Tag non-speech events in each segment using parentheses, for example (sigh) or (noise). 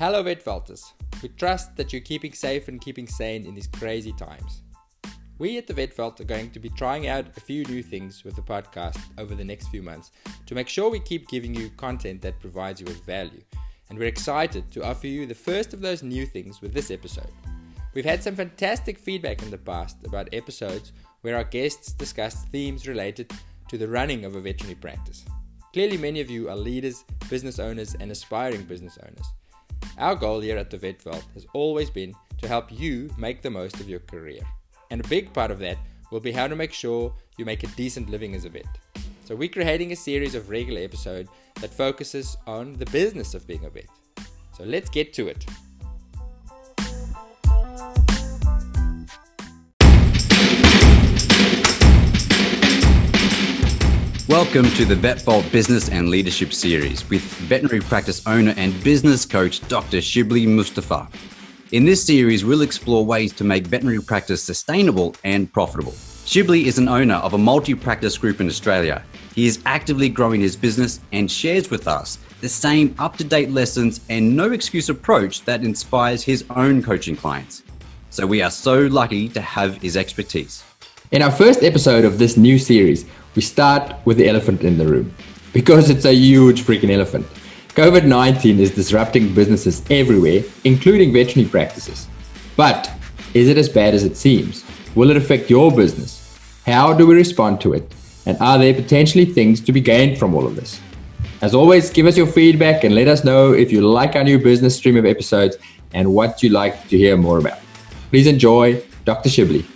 Hello, Vetvaulters. We trust that you're keeping safe and keeping sane in these crazy times. We at the Vet Vault are going to be trying out a few new things with the podcast over the next few months to make sure we keep giving you content that provides you with value. And we're excited to offer you the first of those new things with this episode. We've had some fantastic feedback in the past about episodes where our guests discussed themes related to the running of a veterinary practice. Clearly, many of you are leaders, business owners, and aspiring business owners. Our goal here at the Vet Vault has always been to help you make the most of your career. And a big part of that will be how to make sure you make a decent living as a vet. So, we're creating a series of regular episodes that focuses on the business of being a vet. So, let's get to it. Welcome to the VetVault Business and Leadership Series with veterinary practice owner and business coach Dr. Shibly Mustapha. In this series, we'll explore ways to make veterinary practice sustainable and profitable. Shibly is an owner of a multi practice group in Australia. He is actively growing his business and shares with us the same up to date lessons and no excuse approach that inspires his own coaching clients. So, we are so lucky to have his expertise. In our first episode of this new series, we start with the elephant in the room because it's a huge freaking elephant. COVID 19 is disrupting businesses everywhere, including veterinary practices. But is it as bad as it seems? Will it affect your business? How do we respond to it? And are there potentially things to be gained from all of this? As always, give us your feedback and let us know if you like our new business stream of episodes and what you'd like to hear more about. Please enjoy Dr. Shibly.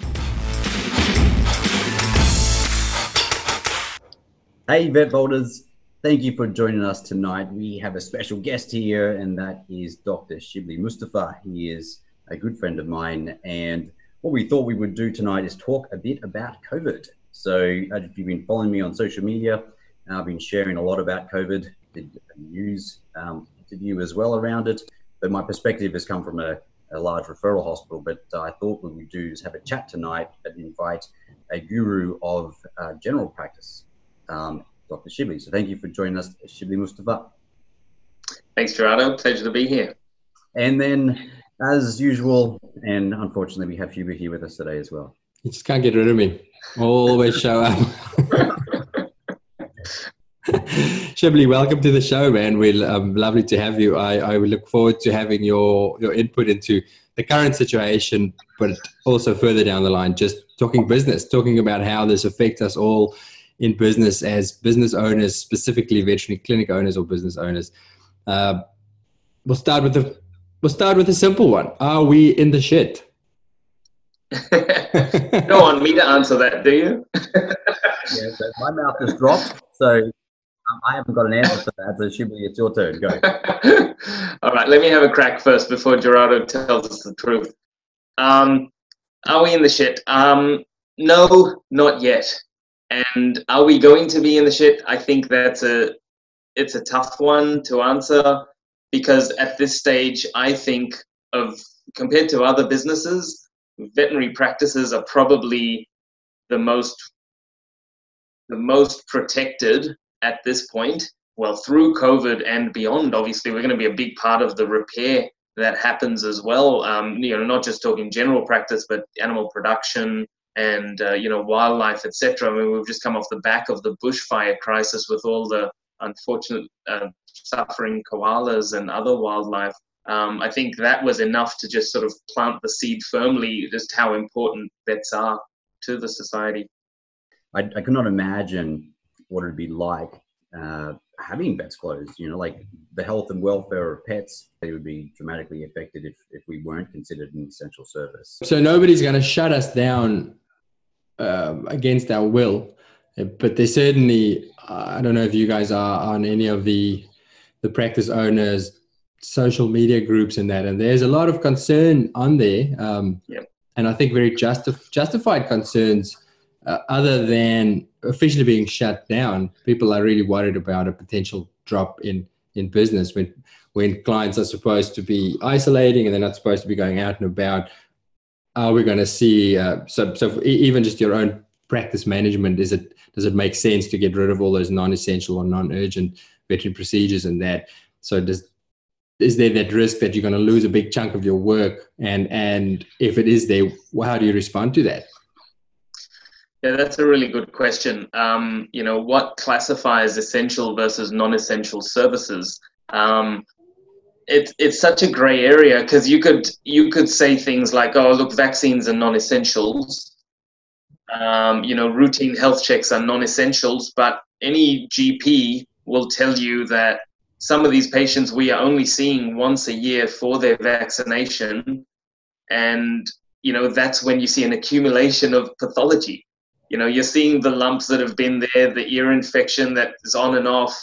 Hey, vet vaulters. Thank you for joining us tonight. We have a special guest here, and that is Dr. Shibly Mustapha. He is a good friend of mine. And what we thought we would do tonight is talk a bit about COVID. So, if you've been following me on social media, I've been sharing a lot about COVID, did news um, interview as well around it. But my perspective has come from a, a large referral hospital. But uh, I thought what we'd do is have a chat tonight and invite a guru of uh, general practice um, Dr. Shibly. So thank you for joining us, Shibly Mustapha. Thanks, Gerardo. Pleasure to be here. And then, as usual, and unfortunately, we have Hubert here with us today as well. You just can't get rid of me. Always show up. (laughs) Shibly, welcome to the show, man. We're um, lovely to have you. I, I look forward to having your, your input into the current situation, but also further down the line, just talking business, talking about how this affects us all in business as business owners, specifically veterinary clinic owners or business owners. Uh, we'll start with the we'll start with a simple one. Are we in the shit? Don't want me to answer that, do you? (laughs) yeah, so my mouth just dropped, so um, I haven't got an answer for that. So Shibly, it's your turn. Go. (laughs) All right, let me have a crack first before Gerardo tells us the truth. Um, are we in the shit? Um, no, not yet. And are we going to be in the shit? I think that's a it's a tough one to answer because at this stage, I think of compared to other businesses, veterinary practices are probably the most the most protected at this point. Well, through COVID and beyond, obviously, we're going to be a big part of the repair that happens as well. Um, you know, not just talking general practice, but animal production, and uh, you know wildlife, etc. I mean, we've just come off the back of the bushfire crisis with all the unfortunate uh, suffering koalas and other wildlife. Um, I think that was enough to just sort of plant the seed firmly, just how important vets are to the society. I, I could not imagine what it'd be like uh, having vets closed. You know, like the health and welfare of pets, they would be dramatically affected if, if we weren't considered an essential service. So nobody's going to shut us down um, against our will. But they certainly, I don't know if you guys are on any of the the practice owners social media groups and that, and there's a lot of concern on there. Um, yep. And I think very justi- justified concerns, uh, other than officially being shut down. People are really worried about a potential drop in in business when when clients are supposed to be isolating and they're not supposed to be going out and about are we going to see uh, so so even just your own practice management is it does it make sense to get rid of all those non-essential or non-urgent veterinary procedures and that so does is there that risk that you're going to lose a big chunk of your work? And and if it is there, how do you respond to that? Yeah, that's a really good question. Um, you know, what classifies essential versus non-essential services? Um, it's it's such a gray area because you could you could say things like, oh, look, vaccines are non-essentials. Um, you know, routine health checks are non-essentials, but any GP will tell you that some of these patients we are only seeing once a year for their vaccination, and you know that's when you see an accumulation of pathology. You know, you're seeing the lumps that have been there, the ear infection that is on and off.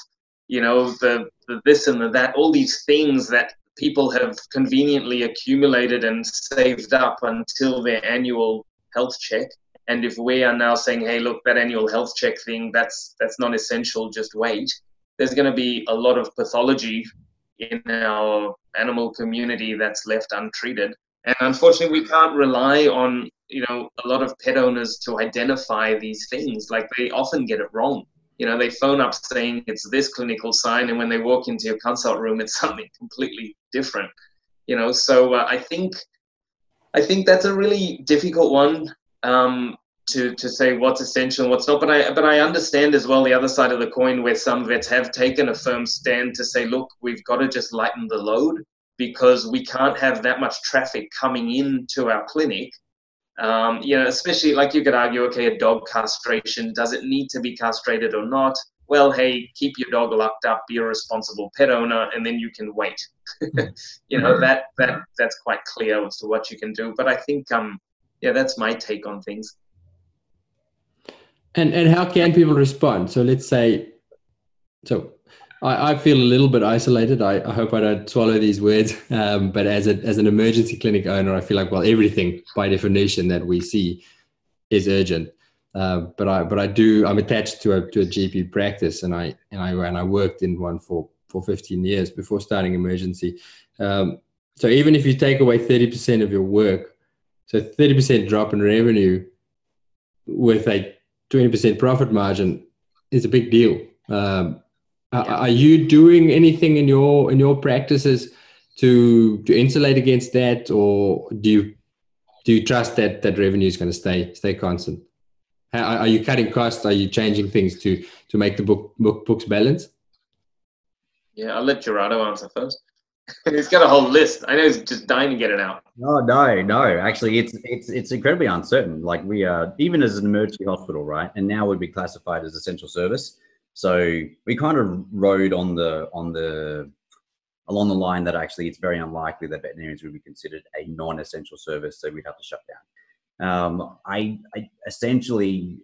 You know, the, the this and the that, all these things that people have conveniently accumulated and saved up until their annual health check. And if we are now saying, hey, look, that annual health check thing, that's that's not essential, just wait, there's going to be a lot of pathology in our animal community that's left untreated. And unfortunately, we can't rely on you know a lot of pet owners to identify these things. Like they often get it wrong. You know, they phone up saying it's this clinical sign, and when they walk into your consult room, it's (laughs) something completely different. You know, so uh, I think I think that's a really difficult one um, to to say what's essential what's not. But I but I understand as well the other side of the coin where some vets have taken a firm stand to say, look, we've got to just lighten the load because we can't have that much traffic coming into our clinic. Um, you know, especially like you could argue, okay, a dog castration does it need to be castrated or not? Well, hey, keep your dog locked up, be a responsible pet owner, and then you can wait. (laughs) you know that that that's quite clear as to what you can do. But I think um, yeah, that's my take on things. And and how can people respond? So let's say, so I, I feel a little bit isolated. I, I hope I don't swallow these words. (laughs) Um, but as a as an emergency clinic owner, I feel like well, everything by definition that we see is urgent. Uh, but I but I do I'm attached to a to a GP practice, and I and I and I worked in one for for 15 years before starting emergency. Um, so even if you take away 30% of your work, so 30% drop in revenue with a 20% profit margin is a big deal. Um, yeah. Are you doing anything in your in your practices to to insulate against that, or do you do you trust that that revenue is going to stay stay constant? How, are you cutting costs? Are you changing things to to make the book, book books balance? Yeah, I'll let Gerardo answer first. (laughs) he's got a whole list. I know he's just dying to get it out. No, no, no. Actually, it's it's it's incredibly uncertain. Like we are, even as an emergency hospital, right? And now we'd be classified as essential service. So we kind of rode on the on the along the line that actually it's very unlikely that veterinarians would be considered a non-essential service, so we'd have to shut down. Um, I, I essentially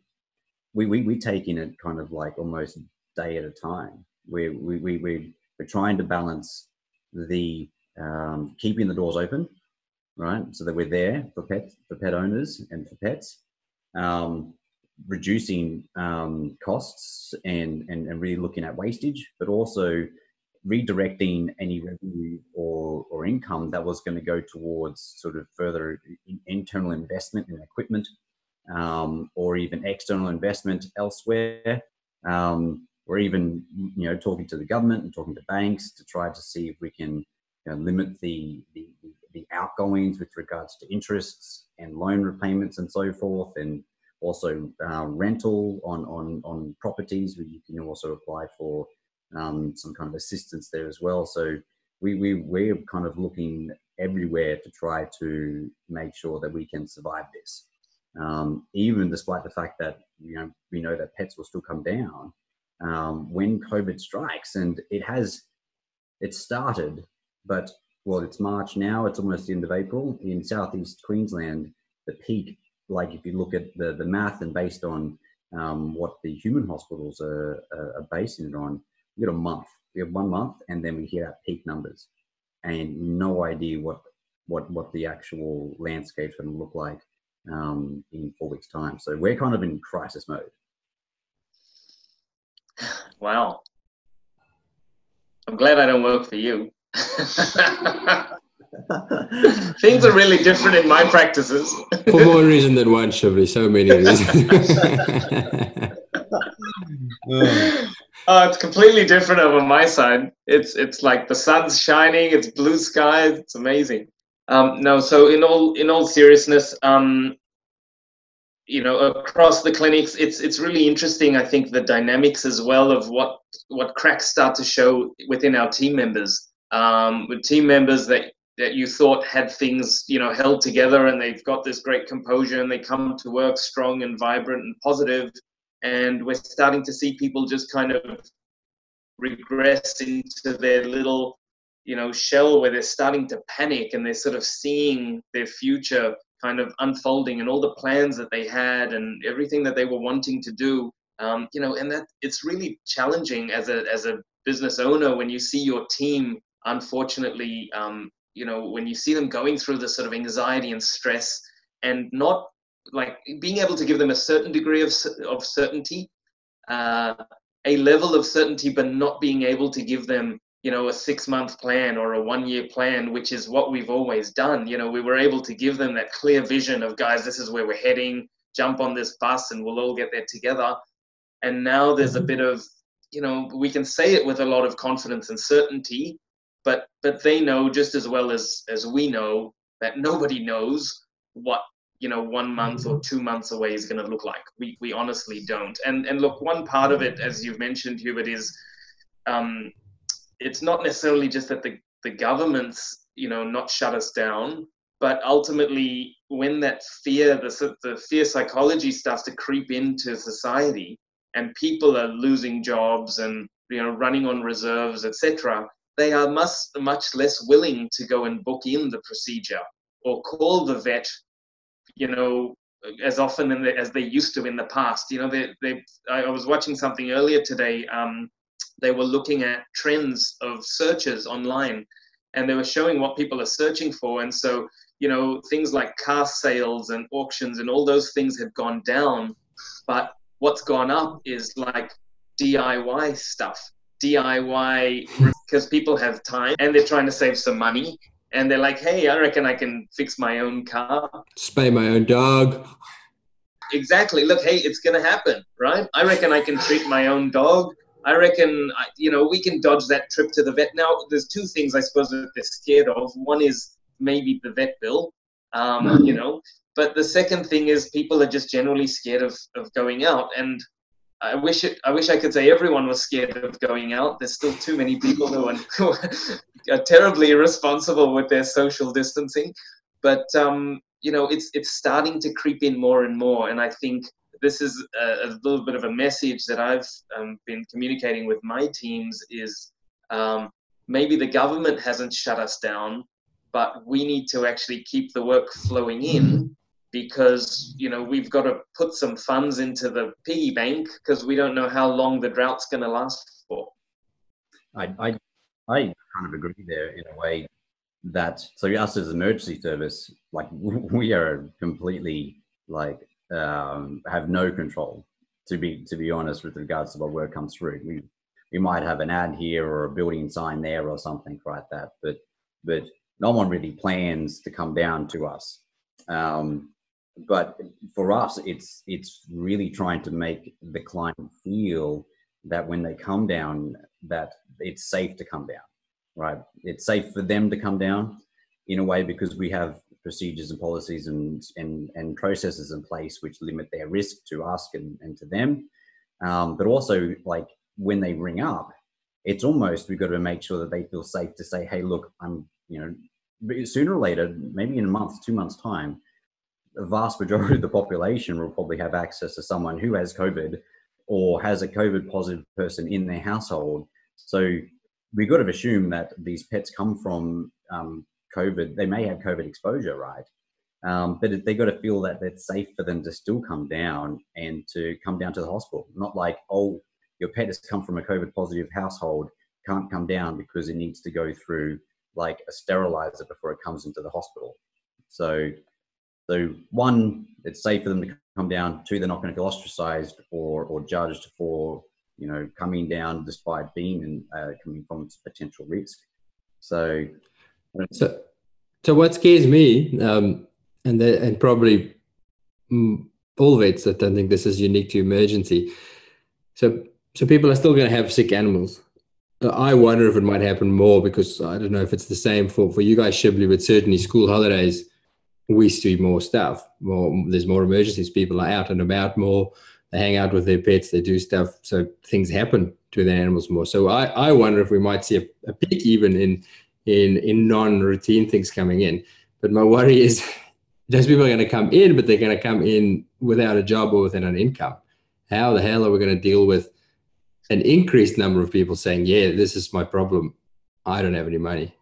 we, we we take in it kind of like almost day at a time. We we we we we're trying to balance the um, keeping the doors open, right, so that we're there for pets for pet owners and for pets. Um, reducing um, costs and, and, and really looking at wastage, but also redirecting any revenue or, or income that was going to go towards sort of further internal investment in equipment um, or even external investment elsewhere. Um, or even you know talking to the government and talking to banks to try to see if we can you know, limit the, the, the outgoings with regards to interests and loan repayments and so forth and also uh, rental on, on, on properties where you can also apply for um, some kind of assistance there as well. So we, we, we're kind of looking everywhere to try to make sure that we can survive this. Um, even despite the fact that you know we know that pets will still come down um, when COVID strikes, and it has it started, but well, it's March now. It's almost the end of April in southeast Queensland. The peak like if you look at the, the math and based on um, what the human hospitals are, are, basing it on, we got a month. We have one month, and then we hit our peak numbers, and no idea what what what the actual landscape's going to look like um, in four weeks' time. So we're kind of in crisis mode. Wow. I'm glad I don't work for you. (laughs) (laughs) (laughs) Things are really different in my practices. (laughs) For more reason than one, Shibly, so many reasons. (laughs) oh, it's completely different over my side. It's it's like the sun's shining, it's blue skies, it's amazing. Um, no, so in all in all seriousness, um, you know, across the clinics, it's it's really interesting. I think the dynamics as well of what what cracks start to show within our team members. Um, with team members that that you thought had things you know held together and they've got this great composure and they come to work strong and vibrant and positive. And we're starting to see people just kind of regress into their little you know shell where they're starting to panic and they're sort of seeing their future kind of unfolding and all the plans that they had and everything that they were wanting to do. Um, you know and that it's really challenging as a as a business owner when you see your team unfortunately um, you know when you see them going through this sort of anxiety and stress and not like being able to give them a certain degree of, of certainty uh, a level of certainty but not being able to give them you know a six month plan or a one year plan which is what we've always done. You know we were able to give them that clear vision of guys this is where we're heading. Jump on this bus and we'll all get there together. And now there's a bit of you know we can say it with a lot of confidence and certainty but but they know just as well as as we know that nobody knows what you know one month or two months away is going to look like. We we honestly don't. And and look one part of it as you've mentioned hubert is um it's not necessarily just that the the governments you know not shut us down but ultimately when that fear the, the fear psychology starts to creep into society and people are losing jobs and you know running on reserves etc they are much, much less willing to go and book in the procedure or call the vet, you know, as often the, as they used to in the past. You know, they, they, I was watching something earlier today. Um, they were looking at trends of searches online and they were showing what people are searching for. And so, you know, things like car sales and auctions and all those things have gone down. But what's gone up is like DIY stuff DIY because people have time and they're trying to save some money and they're like, hey, I reckon I can fix my own car. Spay my own dog. Exactly. Look, hey, it's going to happen, right? I reckon I can treat my own dog. I reckon, you know, we can dodge that trip to the vet. Now, there's two things I suppose that they're scared of. One is maybe the vet bill, um, you know, but the second thing is people are just generally scared of, of going out. And I wish it, I wish I could say everyone was scared of going out. There's still too many people who are, (laughs) who are terribly irresponsible with their social distancing. But um, you know, it's it's starting to creep in more and more. And I think this is a, a little bit of a message that I've um, been communicating with my teams is um, maybe the government hasn't shut us down, but we need to actually keep the work flowing in because you know we've got to put some funds into the piggy bank because we don't know how long the drought's going to last for. I, I I kind of agree there in a way that so us as emergency service, like (laughs) we are completely like um, have no control to be to be honest with regards to what work comes through. We we might have an ad here or a building sign there or something like that, but but no one really plans to come down to us. Um, but for us, it's it's really trying to make the client feel that when they come down, that it's safe to come down, right? It's safe for them to come down in a way because we have procedures and policies and and, and processes in place which limit their risk to us and, and to them. Um, but also, like when they ring up, it's almost we've got to make sure that they feel safe to say, "Hey, look, I'm you know." Sooner or later, maybe in a month, two months' time, the vast majority of the population will probably have access to someone who has COVID or has a COVID positive person in their household. So we've got to assume that these pets come from um, COVID. They may have COVID exposure, right? Um, but they got to feel that it's safe for them to still come down and to come down to the hospital. Not like, oh, your pet has come from a COVID positive household, can't come down because it needs to go through like a sterilizer before it comes into the hospital. So so one, it's safe for them to come down. Two, they're not going to feel ostracized or, or judged for, you know, coming down despite being in, uh, coming from potential risk. So, so, so what scares me, um, and the, and probably all vets that don't think this is unique to emergency, So so people are still going to have sick animals. Uh, I wonder if it might happen more because I don't know if it's the same for, for you guys, Shibly, but certainly school holidays, we see more stuff. More, there's more emergencies. People are out and about more. They hang out with their pets. They do stuff. So things happen to their animals more. So I, I wonder if we might see a, a peak even in in in non-routine things coming in. But my worry is (laughs) those people are going to come in, but they're going to come in without a job or without an income. How the hell are we going to deal with an increased number of people saying, "Yeah, this is my problem. I don't have any money."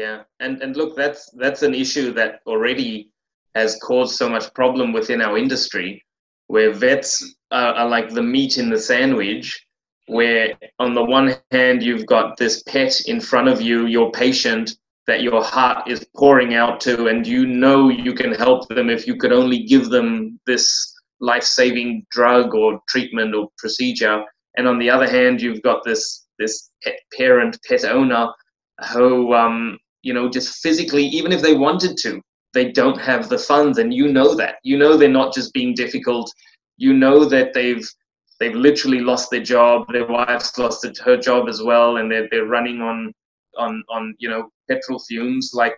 Yeah, and and look, that's that's an issue that already has caused so much problem within our industry, where vets are, are like the meat in the sandwich. Where on the one hand you've got this pet in front of you, your patient that your heart is pouring out to, and you know you can help them if you could only give them this life-saving drug or treatment or procedure and on the other hand you've got this this pet parent pet owner who um, you know just physically even if they wanted to they don't have the funds. And you know that. You know they're not just being difficult. You know that they've they've literally lost their job. Their wife's lost her job as well. And they're, they're running on on on you know petrol fumes like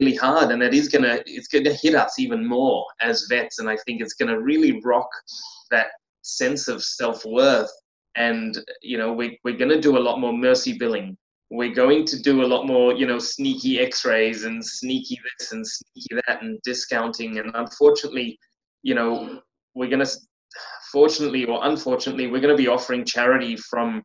really hard. And it is gonna it's gonna hit us even more as vets. And i think it's gonna really rock that sense of self-worth. And you know we, we're to do a lot more mercy billing we're going to do a lot more you know sneaky x-rays and sneaky this and sneaky that and discounting. And unfortunately you know we're going to fortunately or unfortunately we're going to be offering charity from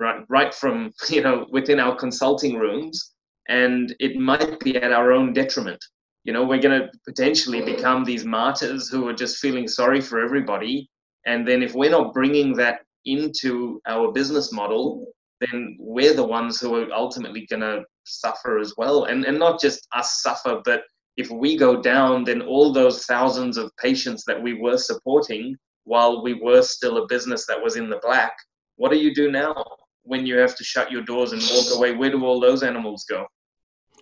right right from (laughs) you know within our consulting rooms. And it might be at our own detriment. You know we're going to potentially become these martyrs who are just feeling sorry for everybody. And then if we're not bringing that into our business model, then we're the ones who are ultimately going to suffer as well. And, and not just us suffer, but if we go down, then all those thousands of patients that we were supporting while we were still a business that was in the black, what do you do now when you have to shut your doors and walk away? Where do all those animals go?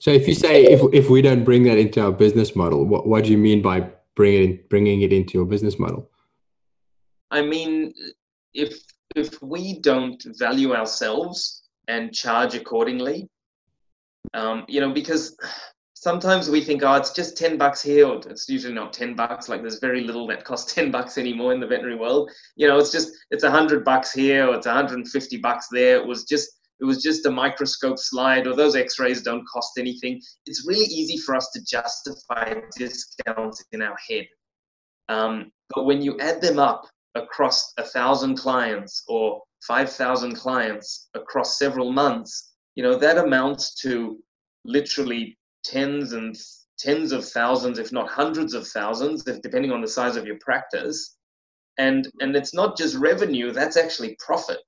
So if you say if, if we don't bring that into our business model, what, what do you mean by bringing bringing it into your business model? I mean, if if we don't value ourselves and charge accordingly, um, you know, because sometimes we think, oh, it's just 10 bucks here, or it's usually not 10 bucks. Like there's very little that costs (laughs) 10 bucks anymore in the veterinary world. You know, it's just, it's 100 bucks here, or it's 150 bucks there. It was just, it was just a microscope slide, or those x-rays don't cost anything. It's really easy for us to justify discounts in our head. Um, but when you add them up across a thousand clients or 5,000 clients across several months, you know, that amounts to literally tens and tens of thousands, if not hundreds of thousands, if, depending on the size of your practice. And, and it's not just revenue, that's actually profit.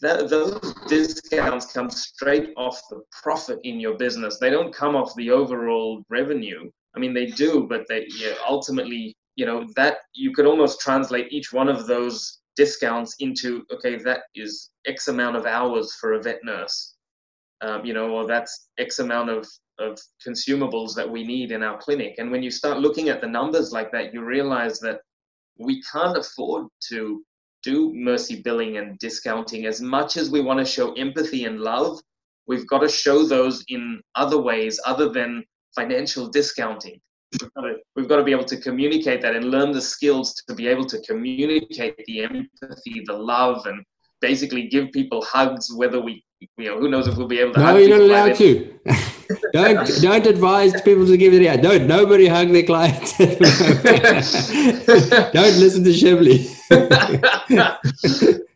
That, those discounts come straight off the profit in your business. They don't come off the overall revenue. I mean, they do, but they yeah, ultimately you know that you could almost translate each one of those discounts into okay that is x amount of hours for a vet nurse. Um, you know or that's x amount of of consumables that we need in our clinic. And when you start looking at the numbers like that you realize that we can't afford to do mercy billing and discounting. As much as we want to show empathy and love we've got to show those in other ways other than financial discounting we've got, to, we've got to be able to communicate that and learn the skills to be able to communicate the empathy, the love, and basically give people hugs. Whether we, you know, who knows if we'll be able to. No, you're not allowed to. (laughs) don't don't advise people to give it out. Don't nobody hug their clients. (laughs) don't listen to Shibly. (laughs)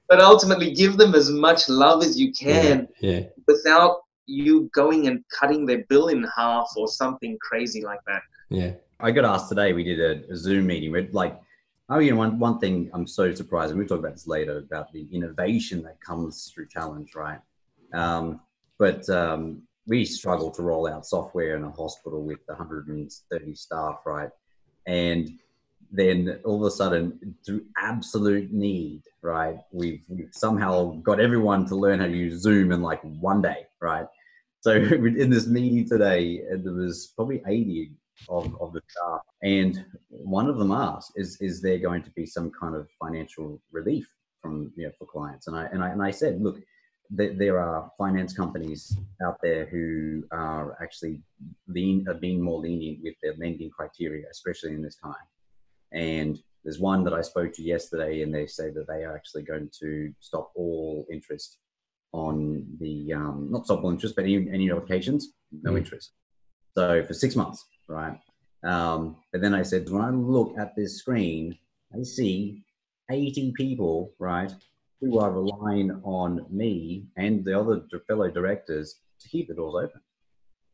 but ultimately, give them as much love as you can yeah, yeah. without you going and cutting their bill in half or something crazy like that. Yeah. I got asked today, we did a, a Zoom meeting where like, oh, you know, one, one thing I'm so surprised, and we'll talk about this later about the innovation that comes through challenge, right? Um, but um, we struggle to roll out software in a hospital with 130 staff, right? And then all of a sudden, through absolute need, right, we've, we've somehow got everyone to learn how to use Zoom in like one day, right? So (laughs) in this meeting today, there was probably 80 of, of the staff. And one of them asked, is, is there going to be some kind of financial relief from, you know, for clients? And I, and I, and I said, look, th- there are finance companies out there who are actually lean, are being more lenient with their lending criteria, especially in this time. And there's one that I spoke to yesterday, and they say that they are actually going to stop all interest on the um, not stop all interest, but any, any notifications, no mm. interest. So for six months, right? Um, but then I said, when I look at this screen, I see 80 people, right, who are relying on me and the other fellow directors to keep the doors open,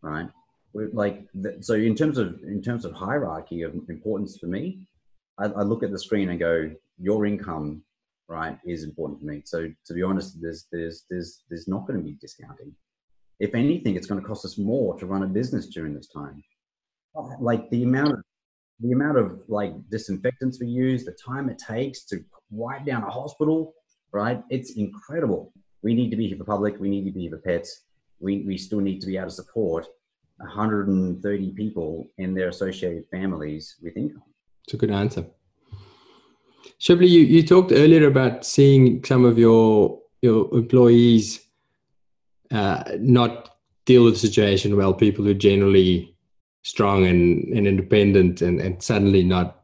right? We're like, so in terms of in terms of hierarchy of importance for me, I, I look at the screen and go, your income, right, is important to me. So to be honest, there's there's there's there's not going to be discounting. If anything, it's going to cost us more to run a business during this time. Like the amount of the amount of like disinfectants we use, the time it takes to wipe down a hospital, right? It's incredible. We need to be here for public. We need to be here for pets. We, we still need to be able to support 130 people and their associated families with income. It's a good answer. Shibly, you, you talked earlier about seeing some of your your employees uh, not deal with the situation well, people who generally strong and, and independent and, and suddenly not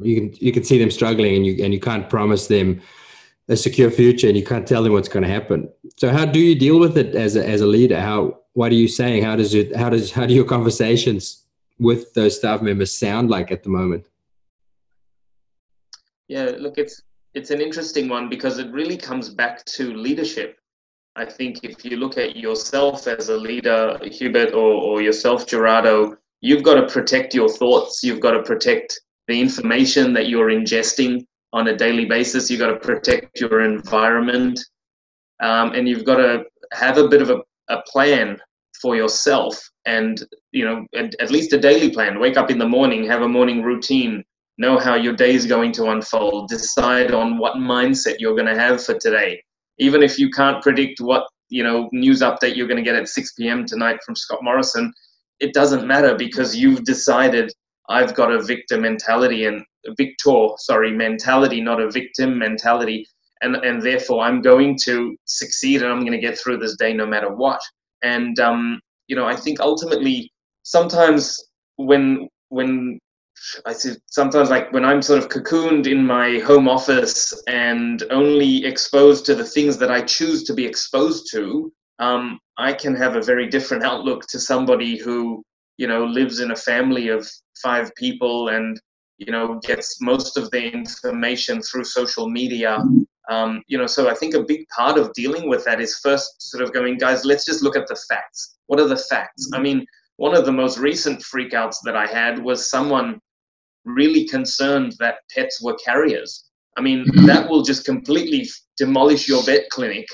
you can you can see them struggling and you and you can't promise them a secure future and you can't tell them what's going to happen. So how do you deal with it as a, as a leader? How what are you saying? How does it how does how do your conversations with those staff members sound like at the moment? Yeah, look, it's it's an interesting one because it really comes back to leadership. I think if you look at yourself as a leader, Hubert, or, or yourself, Gerardo, you've got to protect your thoughts. You've got to protect the information that you're ingesting on a daily basis. You've got to protect your environment. Um, and you've got to have a bit of a, a plan for yourself and, you know, at, at least a daily plan. Wake up in the morning, have a morning routine, know how your day is going to unfold, decide on what mindset you're going to have for today. Even if you can't predict what you know news update you're going to get at 6 p.m. tonight from Scott Morrison, it doesn't matter because you've decided I've got a victim mentality and victor, sorry, mentality, not a victim mentality, and and therefore I'm going to succeed and I'm going to get through this day no matter what. And um, you know, I think ultimately sometimes when when I see sometimes like when I'm sort of cocooned in my home office and only exposed to the things that I choose to be exposed to, um, I can have a very different outlook to somebody who, you know, lives in a family of five people and, you know, gets most of their information through social media. Um, you know, so I think a big part of dealing with that is first sort of going, guys, let's just look at the facts. What are the facts? I mean, one of the most recent freakouts that I had was someone really concerned that pets were carriers. I mean, mm-hmm. that will just completely demolish your vet clinic.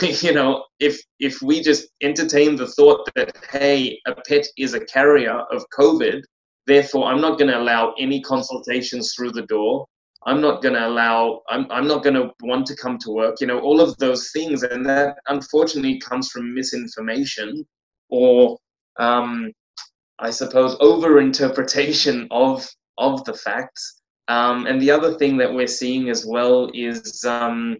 (laughs) you know, if if we just entertain the thought that hey, a pet is a carrier of COVID, therefore I'm not going to allow any consultations through the door. I'm not going to allow. I'm I'm not going to want to come to work. You know, all of those things, and that unfortunately comes from misinformation or um, I suppose, overinterpretation of of the facts. Um, and the other thing that we're seeing as well is um,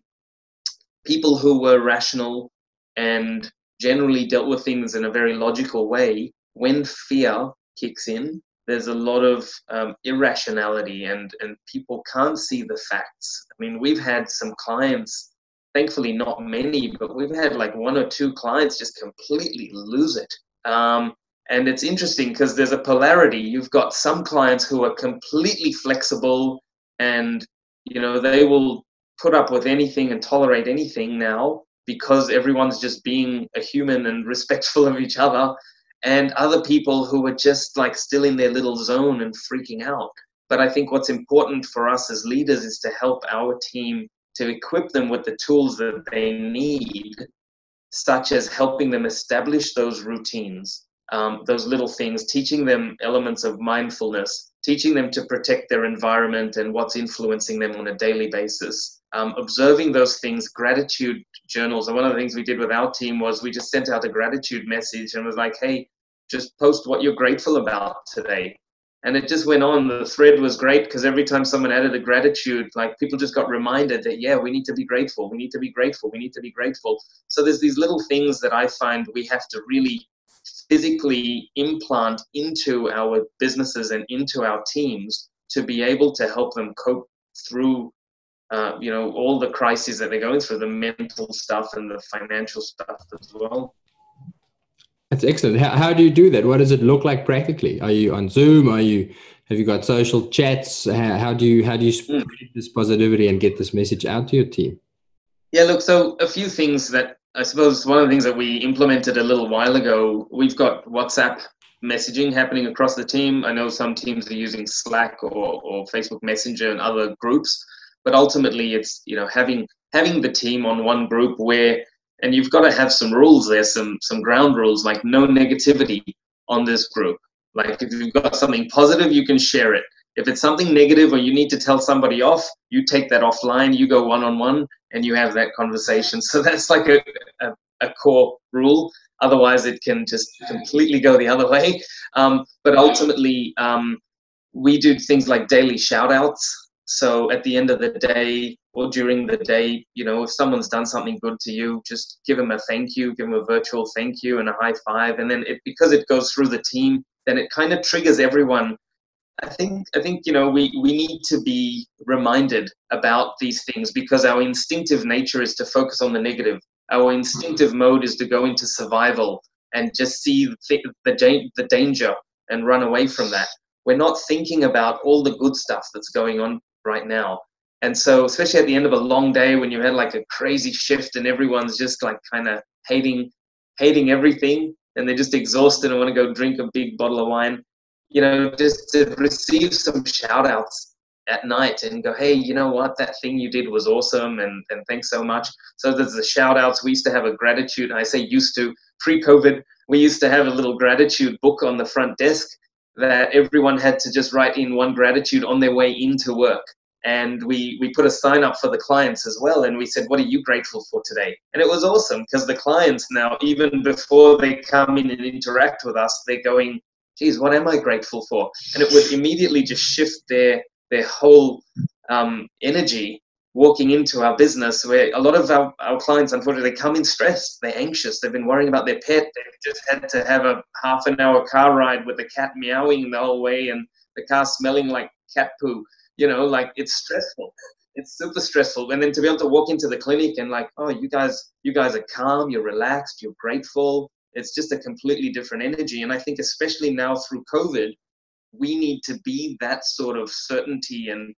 people who were rational and generally dealt with things in a very logical way. When fear kicks in, there's a lot of um, irrationality, and and people can't see the facts. I mean, we've had some clients. Thankfully, not many, but we've had like one or two clients just completely lose it. Um, and it's interesting because there's a polarity. You've got some clients who are completely flexible and, you know, they will put up with anything and tolerate anything now because everyone's just being a human and (laughs) respectful of each other. And other people who are just like still in their little zone and freaking out. But I think what's important for us as leaders is to help our team to equip them with the tools that they need, such as helping them establish those routines um, those little things, teaching them elements of mindfulness, teaching them to protect their environment and what's influencing them on a daily basis, um, observing those things, gratitude journals. And one of the things we did with our team was we just sent out a gratitude message and was like, hey, just post what you're grateful about today. And it just went on. The thread was great because every time someone added a gratitude, like people just got reminded that, yeah, we need to be grateful. We need to be grateful. We need to be grateful. So there's these little things that I find we have to really physically implant into our businesses and into our teams to be able to help them cope through uh, you know all the crises that they're going through the mental stuff and the financial stuff as well. That's excellent. How, how do you do that? What does it look like practically? Are you on zoom? Are you have you got social chats? How, how do you how do you spread mm. this positivity and get this message out to your team? Yeah look so a few things that i suppose one of the things that we implemented a little while ago we've got whatsapp messaging happening across the team. I know some teams are using slack or, or facebook messenger and other groups but ultimately it's you know having having the team on one group where and you've got to have some rules there some some ground rules like no negativity on this group. Like if you've got something positive you can share it if it's something negative or you need to tell somebody off you take that offline you go one on one and you have that conversation (laughs) so that's like a, a, a, core rule otherwise it can just completely go the other way um, but ultimately um, we do things like daily shout outs so at the end of the day or during the day, you know, if someone's done something good to you, just give them a thank you, give them a virtual thank you and a high five. And then it, because it goes through the team, then it kind of triggers everyone. I think I think you know we, we need to be reminded about these things because our instinctive nature is to focus on the negative. Our instinctive mode is to go into survival and just see the, the, the danger and run away from that. We're not thinking about all the good stuff that's going on right now. And so, especially at the end of a long day when you had like a crazy shift and everyone's just like kind of hating, hating everything, and they're just exhausted and want to go drink a big bottle of wine, you know, just to receive some shout outs at night and go, hey, you know what, that thing you did was awesome and, and thanks so much. So there's the shout outs. We used to have a gratitude, I say used to, pre COVID, we used to have a little gratitude book on the front desk that everyone had to just write in one gratitude on their way into work and we we put a sign up for the clients as well and we said what are you grateful for today and it was awesome because the clients now even before they come in and interact with us they're going geez what am i grateful for? And it would immediately just shift their their whole um, energy walking into our business where a lot of our, our clients unfortunately come in stressed they're anxious they've been worrying about their pet they've just had to have a half an hour car ride with the cat meowing the whole way and the car smelling like cat poo you know like it's stressful. It's super stressful. And then to be able to walk into the clinic and like oh you guys you guys are calm you're relaxed you're grateful it's just a completely different energy. And i think especially now through covid we need to be that sort of certainty and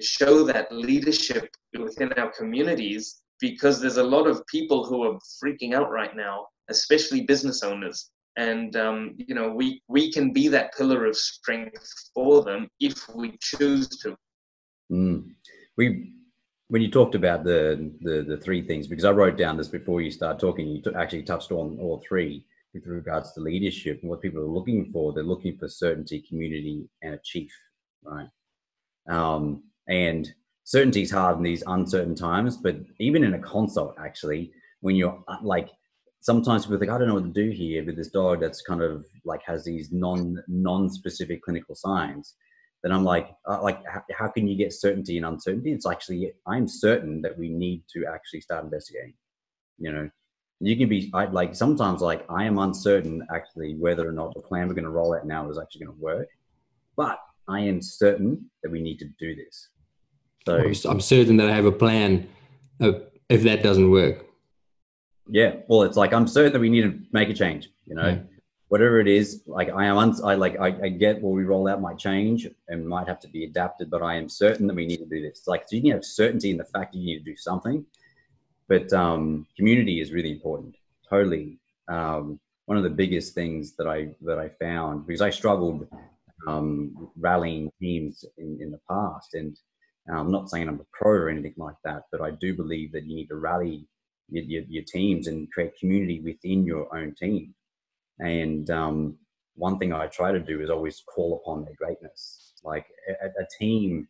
show that leadership within our communities because there's a lot of people who are freaking out right now especially business owners. And um, you know we we can be that pillar of strength for them if we choose to. Mm. we when you talked about the, the the three things because i wrote down this before you start talking you t- actually touched on all three with regards to leadership and what people are looking for they're looking for certainty community and a chief right um, and certainty is hard in these uncertain times but even in a consult actually when you're uh, like sometimes people think, I don't know what to do here with this dog that's kind of like has these non non specific clinical signs. Then I'm like, uh, like how, how, can you get certainty and uncertainty? It's actually I'm certain that we need to actually start investigating. You know, you can be I, like sometimes like I am uncertain actually whether or not the plan we're going to roll out now is actually going to work, but I am certain that we need to do this. So I'm certain that I have a plan. if that doesn't work, yeah, well, it's like I'm certain that we need to make a change. You know, mm. Whatever it is, like I am, un- I like I, I get what we roll out might change and might have to be adapted, but I am certain that we need to do this. Like so you can have certainty in the fact that you need to do something, but um, community is really important. Totally, um, one of the biggest things that I that I found because I struggled um, rallying teams in, in the past, and I'm not saying I'm a pro or anything like that, but I do believe that you need to rally your, your, your teams and create community within your own team. And um, one thing I try to do is always call upon their greatness. Like a, a team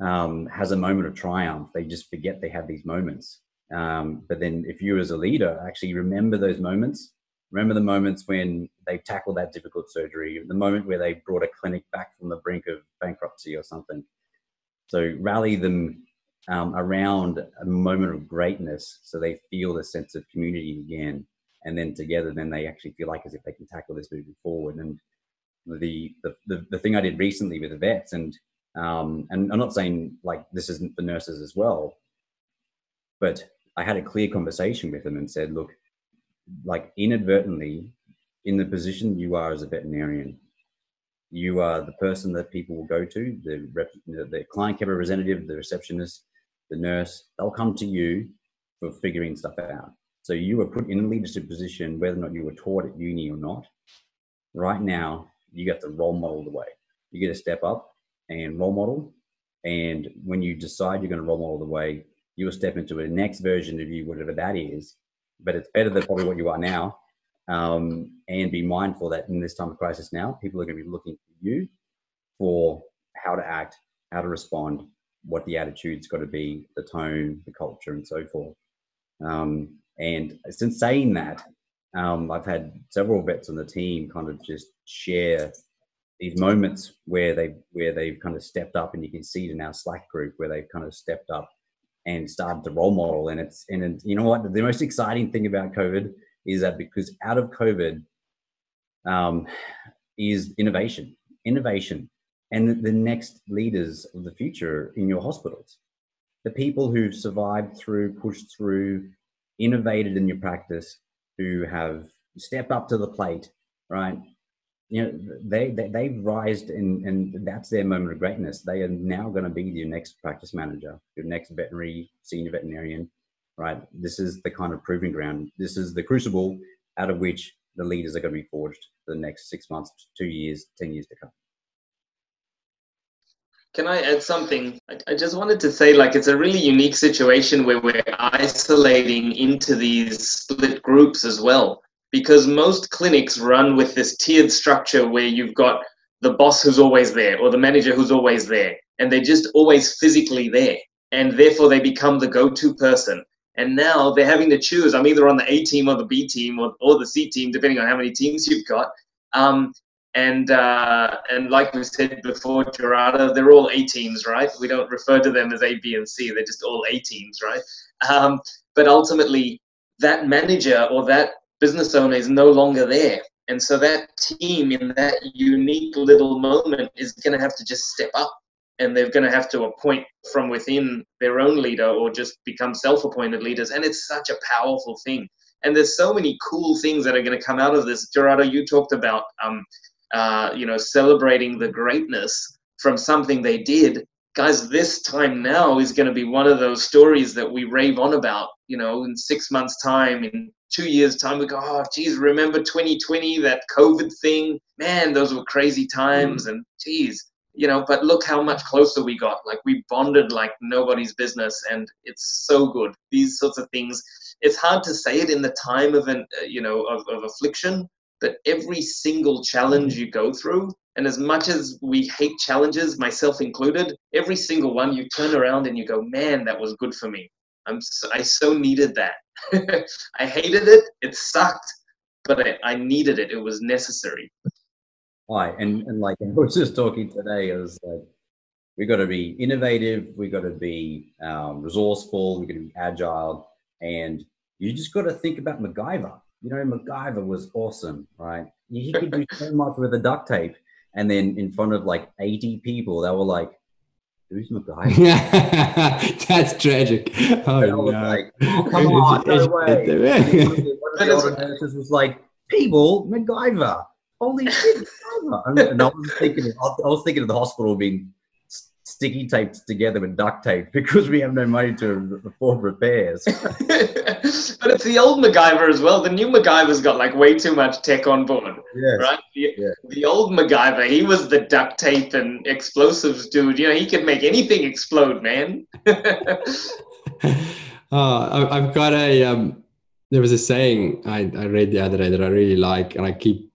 um, has a moment of triumph, they just forget they have these moments. Um, but then if you as a leader actually remember those moments Remember the moments when they tackled that difficult surgery, the moment where they brought a clinic back from the brink of bankruptcy or something. So rally them um, around a moment of greatness so they feel the sense of community again. And then together, then they actually feel like as if they can tackle this moving forward. And the, the, the, the thing I did recently with the vets, and, um, and I'm not saying like this isn't for nurses as well, but I had a clear conversation with them and said, look, like inadvertently, in the position you are as a veterinarian, you are the person that people will go to, the, rep, the client care representative, the receptionist, the nurse, they'll come to you for figuring stuff out. So you were put in a leadership position, whether or not you were taught at uni or not. Right now, you get to role model the way. You get to step up and role model. And when you decide you're going to role model the way, you will step into a next version of you, whatever that is. But it's better than probably what you are now. Um, and be mindful that in this time of crisis now, people are going to be looking for you for how to act, how to respond, what the attitude's got to be, the tone, the culture, and so forth. Um, and since saying that, um, I've had several vets on the team kind of just share these moments where they where they've kind of stepped up, and you can see it in our Slack group where they've kind of stepped up and started to role model. And it's and you know what the most exciting thing about COVID is that because out of COVID um, is innovation, innovation and the, the next leaders of the future in your hospitals. The people who've survived through, pushed through, innovated in your practice, who have stepped up to the plate, right? You know, they, they they've rised and and that's their moment of greatness. They are now going to be your next practice manager, your next veterinary senior veterinarian, right? This is the kind of proving ground. This is the crucible out of which the leaders are going to be forged for the next six months, two years, ten years to come. Can I add something? I just wanted to say, like, it's a really unique situation where we're isolating into these split groups as well. Because most clinics run with this tiered structure where you've got the boss who's always there or the manager who's always there, and they're just always physically there. And therefore, they become the go to person. And now they're having to choose I'm either on the A team or the B team or, or the C team, depending on how many teams you've got. Um, and uh, and like we said before, Gerardo, they're all A teams, right? We don't refer to them as A, B, and C. They're just all A teams, right? Um, but ultimately, that manager or that business owner is no longer there, and so that team in that unique little moment is going to have to just step up, and they're going to have to appoint from within their own leader or just become self-appointed leaders, and it's such a powerful thing. And there's so many cool things that are going to come out of this. Gerardo, you talked about um, uh, you know, celebrating the greatness from something they did. Guys, this time now is going to be one of those stories that we rave on about. You know, in six months' time, in two years' time, we go, oh, geez, remember 2020, that COVID thing? Man, those were crazy times. And geez, you know, but look how much closer we got. Like we bonded like nobody's business, and it's so good. These sorts of things. It's hard to say it in the time of an, uh, you know, of, of affliction, but every single challenge you go through, and as much as we hate challenges, myself included, every single one you turn around and you go, man, that was good for me. I'm so, I so needed that. (laughs) I hated it. It sucked, but I, I needed it. It was necessary. Why? And, and like (laughs) I was just talking today, I was like, we've got to be innovative. We've got to be um, resourceful. We got to be agile, and you just got to think about MacGyver you know, MacGyver was awesome, right? He could do (laughs) so much with a duct tape. And then in front of like 80 people, they were like, who's MacGyver? (laughs) That's tragic. Oh, no. like, oh, come (laughs) on, no way. One of the older nurses was like, people, MacGyver. Holy shit, MacGyver. And I was thinking, I was thinking of the hospital being sticky taped together with duct tape because we have no money to afford repairs. (laughs) but it's the old MacGyver as well. The new MacGyver's got like way too much tech on board, yes. right? The, yeah. the old MacGyver, he was the duct tape and explosives dude. You know, he could make anything explode, man. (laughs) oh, I've got a. Um, there was a saying I, I read the other day that I really like, and I keep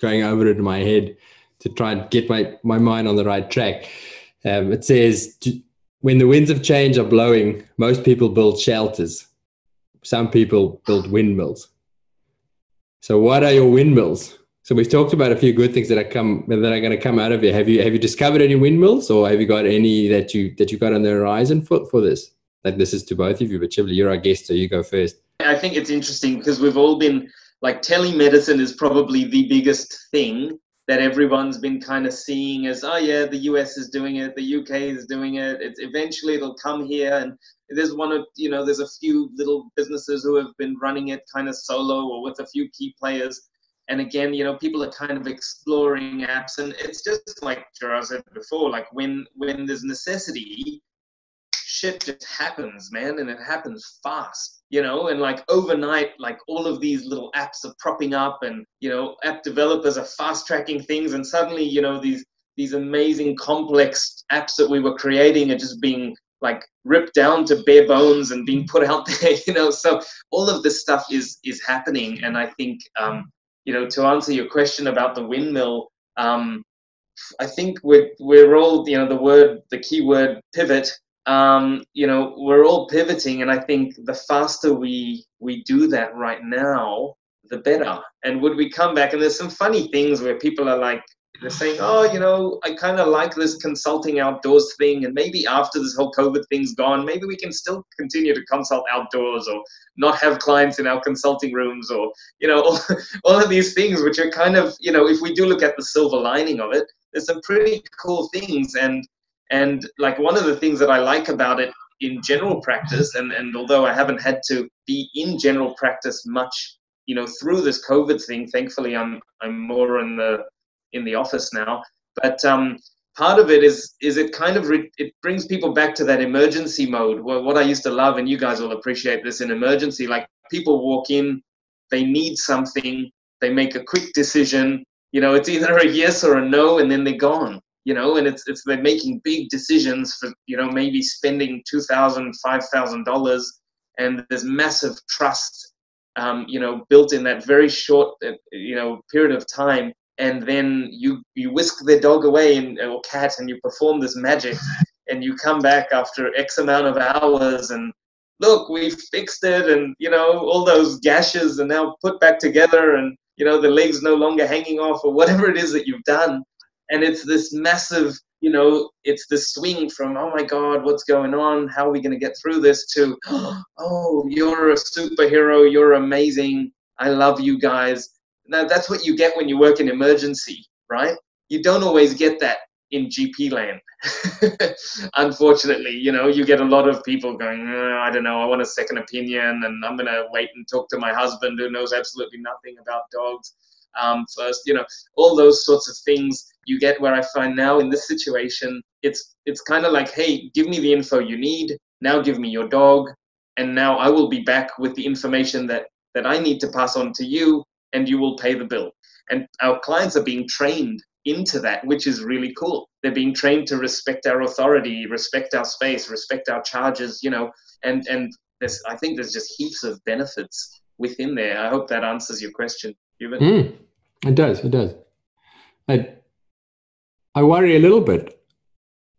going over it in my head to try and get my, my mind on the right track um, it says, when the winds of change are blowing, most people build shelters. Some people build windmills. So, what are your windmills? So we've talked about a few good things that are come that are going to come out of it. Have you have you discovered any windmills, or have you got any that you that you got on the horizon for for this? Like this is to both of you, but Shibly, you're our guest, so you go first. I think it's interesting because we've all been like telemedicine is probably the biggest thing that everyone's been kind of seeing as oh yeah the US is doing it the UK is doing it it's eventually it'll come here. And there's one of you know there's a few little businesses who have been running it kind of solo or with a few key players. And again, you know, people are kind of exploring apps, and it's just like Gerard said before, like when when there's necessity, shit just happens, man, and it happens fast, you know, and like overnight, like all of these little apps are propping up, and you know, app developers are fast tracking things, and suddenly, you know, these these amazing complex apps that we were creating are just being like ripped down to bare bones and being put out (laughs) there you know so all of this stuff is is happening and i think um, you know, to answer your question about the windmill, um, I think we're we're all, you know, the word, the key word, pivot. Um, you know, we're all pivoting, and I think the faster we we do that right now, the better. And would we come back? And there's some funny things where people are like, they're saying, oh, you know, I kind of like this consulting outdoors thing, and maybe after this whole COVID thing's gone, maybe we can still continue to consult outdoors or not have clients in our consulting rooms or, you know, all, (laughs) all of these things, which are kind of, you know, if we do look at the silver lining of it, there's some pretty cool things. And, and like one of the things that I like about it in general practice, and, and although I haven't had to be in general practice much, you know, through this COVID thing, thankfully I'm, I'm more in the, in the office now. But um, part of it is is it kind of re- it brings people back to that emergency mode. Well, what I used to love, and you guys will appreciate this in emergency, like people walk in, they need something, they make a quick decision. You know, it's either a yes or a no, and then they're gone. You know, and it's it's they're making big decisions for you know maybe spending two thousand, five thousand dollars, and there's massive trust, um, you know, built in that very short, uh, you know, period of time and then you you whisk the dog away and, or cat and you perform this magic and you come back after x amount of hours and look we fixed it and you know all those gashes are now put back together and you know the legs no longer hanging off or whatever it is that you've done and it's this massive you know it's the swing from oh my god what's going on how are we going to get through this to (gasps) oh you're a superhero you're amazing i love you guys now, that's what you get when you work in emergency, right? You don't always get that in GP land. (laughs) Unfortunately, you know, you get a lot of people going, oh, I don't know, I want a second opinion, and I'm going to wait and talk to my husband who knows absolutely nothing about dogs um, first. You know, all those sorts of things you get where I find now in this situation, it's it's kind of like, hey, give me the info you need. Now give me your dog, and now I will be back with the information that that I need to pass on to you and you will pay the bill. And our clients are being trained into that, which is really cool. They're being trained to respect our authority, respect our space, respect our charges, you know, and and there's I think there's just heaps of benefits within there. I hope that answers your question, Ewan. Mm, it does. It does. I I worry a little bit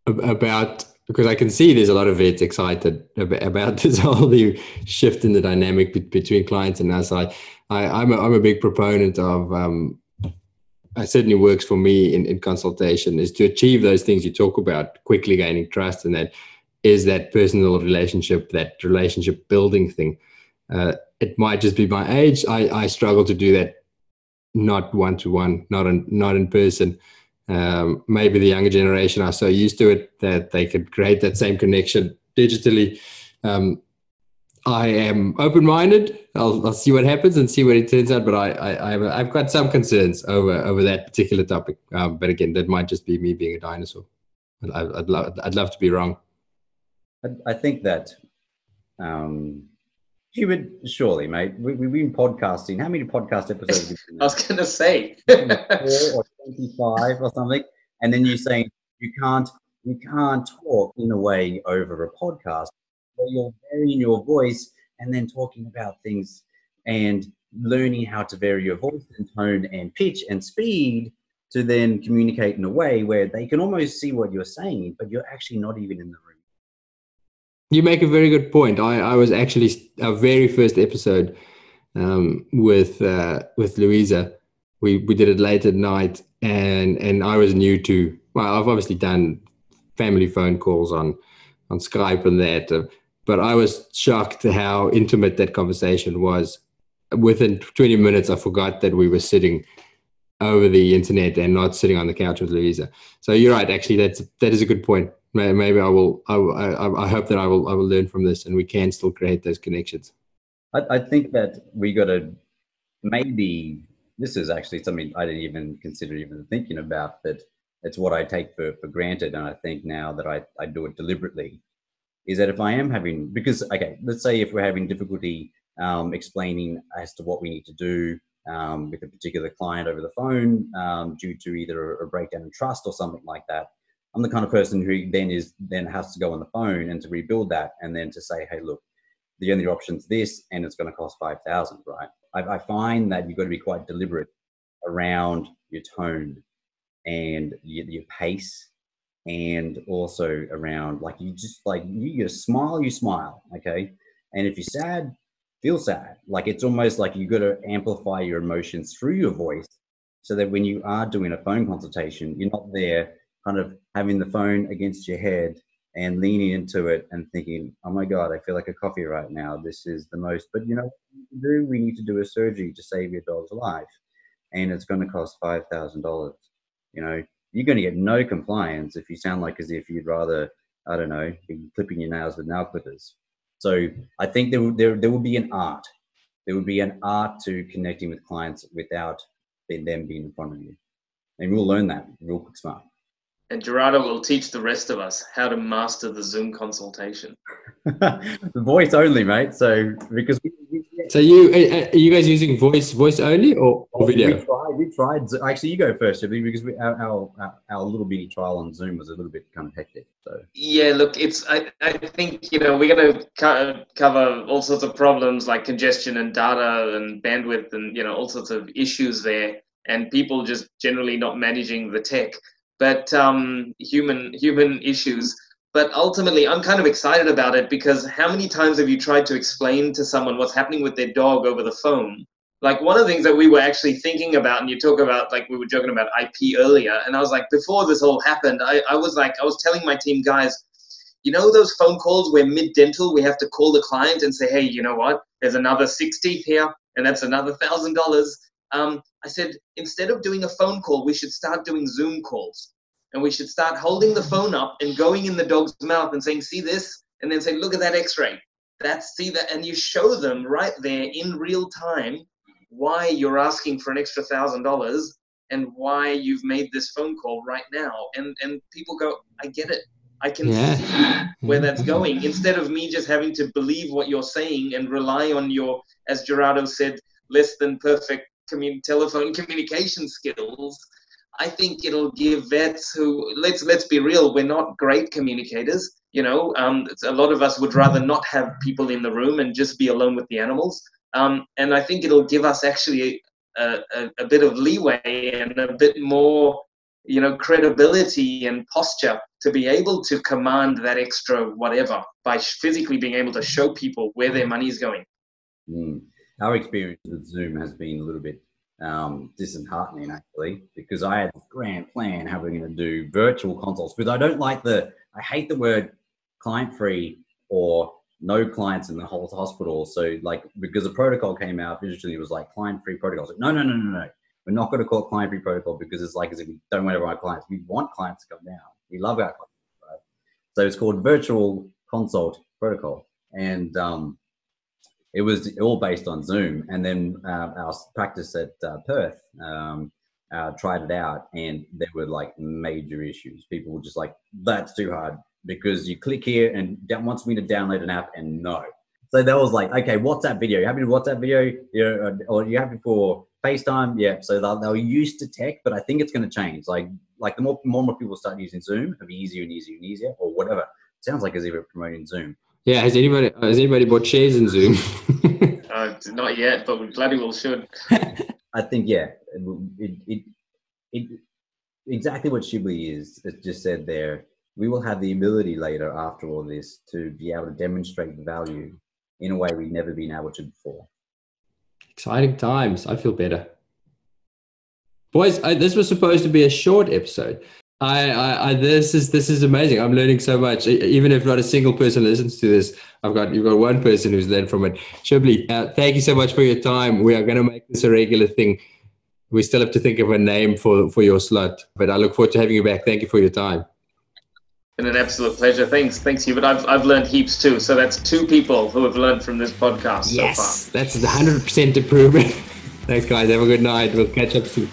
about because I can see there's a lot of vets excited about (laughs) this whole new shift in the dynamic between clients and us. I, I am a, I'm a big proponent of. Um, it certainly works for me in, in consultation is to achieve those things you talk about quickly gaining trust and that is that personal relationship that relationship building thing uh, it might just be my age I, I struggle to do that not one to one not in not in person um, maybe the younger generation are so used to it that they could create that same connection digitally. Um, I am open-minded. I'll, I'll, see what happens and see what it turns out. But I, I, have got some concerns over over that particular topic. Um, but again, that might just be me being a dinosaur. I, would love, I'd love to be wrong. I, I think that um, you would surely, mate. We, have been podcasting. How many podcast episodes? (laughs) I was going to say (laughs) four or twenty-five or something, and then you're saying you can't you can't talk in a way over a podcast where you're varying your voice and then talking about things and learning how to vary your voice and tone and pitch and speed to then communicate in a way where they can almost see what you're saying, but you're actually not even in the room. You make a very good point. I, I was actually our very first episode. um, with uh, with Louisa. We we did it late at night, and and I was new to. Well, I've obviously done family phone calls on on Skype and that, uh, but I was shocked how intimate that conversation was. Within 20 minutes, I forgot that we were sitting over the internet and not sitting on the couch with Louisa. So you're right. Actually, that's that is a good point. Maybe I will. I, I, I hope that I will. I will learn from this, and we can still create those connections. I, I think that we got to maybe. This is actually something I didn't even consider even thinking about. That it's what I take for, for granted, and I think now that I, I do it deliberately, is that if I am having because okay, let's say if we're having difficulty um, explaining as to what we need to do um, with a particular client over the phone um, due to either a breakdown in trust or something like that. I'm the kind of person who then is then has to go on the phone and to rebuild that and then to say, hey, look, the only option's this, and it's going to cost five thousand, right? I, I find that you've got to be quite deliberate around your tone and your, your pace and also around like you just like you, you smile you smile okay and if you're sad feel sad. Like it's almost like you've got to amplify your emotions through your voice so that when you are doing a phone consultation, you're not there kind of having the phone against your head and leaning into it and thinking, oh my God, I feel like a coffee right now. This is the most, but you know, do we need to do a surgery to save your dog's life? And it's going to cost $5,000. You know, you're going to get no compliance if you sound like as if you'd rather, I don't know, be clipping your nails with nail clippers. So I think there, there, there will be an art. There will be an art to connecting with clients without them being in front of you. And we'll learn that real quick smart. And Gerardo will teach the rest of us how to master the Zoom consultation. (laughs) the voice only, mate. So because we, we, so you uh, uh, are you guys using voice voice only or, or video? We tried. We tried. Actually, you go first, because we, our, our, uh, our little bitty trial on Zoom was a little bit kind of hectic. So yeah, look, it's I, I think you know we're going to cover all sorts of problems like congestion and data and bandwidth and you know all sorts of issues there, and people just generally not managing the tech, but um, human human issues. But ultimately i'm kind of excited about it because how many times have you tried to explain to someone what's happening with their dog over the phone? Like one of the things that we were actually thinking about and you talk about like we were joking about ip earlier and i was like before this all happened i, I was like i was telling my team guys you know those phone calls where mid dental we have to call the client and say hey you know what? There's another 60 here and that's another thousand dollars um, i said instead of doing a phone call we should start doing zoom calls and we should start holding the phone up and going in the dog's mouth and saying, "See this," and then say, "Look at that X-ray." That's see that, and you show them right there in real time why you're asking for an extra thousand dollars and why you've made this phone call right now. And and people go, "I get it. I can yeah. see where that's going." Instead of me just having to believe what you're saying and rely on your, as Gerardo said, less than perfect commun- telephone communication skills I think it'll give vets who let's let's be real, we're not great communicators. You know, um, a lot of us would rather not have people in the room and just be alone with the animals. Um, and I think it'll give us actually a, a, a bit of leeway and a bit more, you know, credibility and posture to be able to command that extra whatever by physically being able to show people where their money is going. Mm. Our experience with Zoom has been a little bit um, disheartening actually because I had this grand plan how we're going to do virtual consults because I don't like the I hate the word client free or no clients in the whole hospital. So like because the protocol came out originally it was like client free protocol. So no no no no no we're not going to call it client free protocol because it's like as if we don't want our clients. We want clients to come down. We love our clients. Right? So it's called virtual consult protocol and um, it was all based on Zoom. And then uh, our practice at uh, Perth um, uh, tried it out, and there were like major issues. People were just like, "That's too hard," because you click here and wants me to download an app, and no. So that was like, okay, WhatsApp video. You happy with WhatsApp video? Yeah, or you happy for FaceTime? Yeah. So they're, used to tech, but I think it's going to change. Like, like the more, more and more people start using Zoom, it'll be easier and easier and easier, or whatever. Sounds like as if we're promoting Zoom. Yeah, has anybody has anybody bought shares in Zoom? (laughs) uh, not yet, but we bloody well should. (laughs) I think yeah, it, it, it, exactly what Shibly is just said there. We will have the ability later after all this to be able to demonstrate the value in a way we've never been able to before. Exciting times. I feel better. Boys, I, this was supposed to be a short episode. I, I, I, this is this is amazing. I'm learning so much. Even if not a single person listens to this, I've got you've got one person who's learned from it. Shibly, uh, thank you so much for your time. We are going to make this a regular thing. We still have to think of a name for for your slot, but I look forward to having you back. Thank you for your time. Been an absolute pleasure. Thanks, thanks, Hubert. I've I've learned heaps too. So that's two people who have learned from this podcast yes, so far. That's 100 percent improvement. (laughs) Thanks, guys. Have a good night. We'll catch up soon.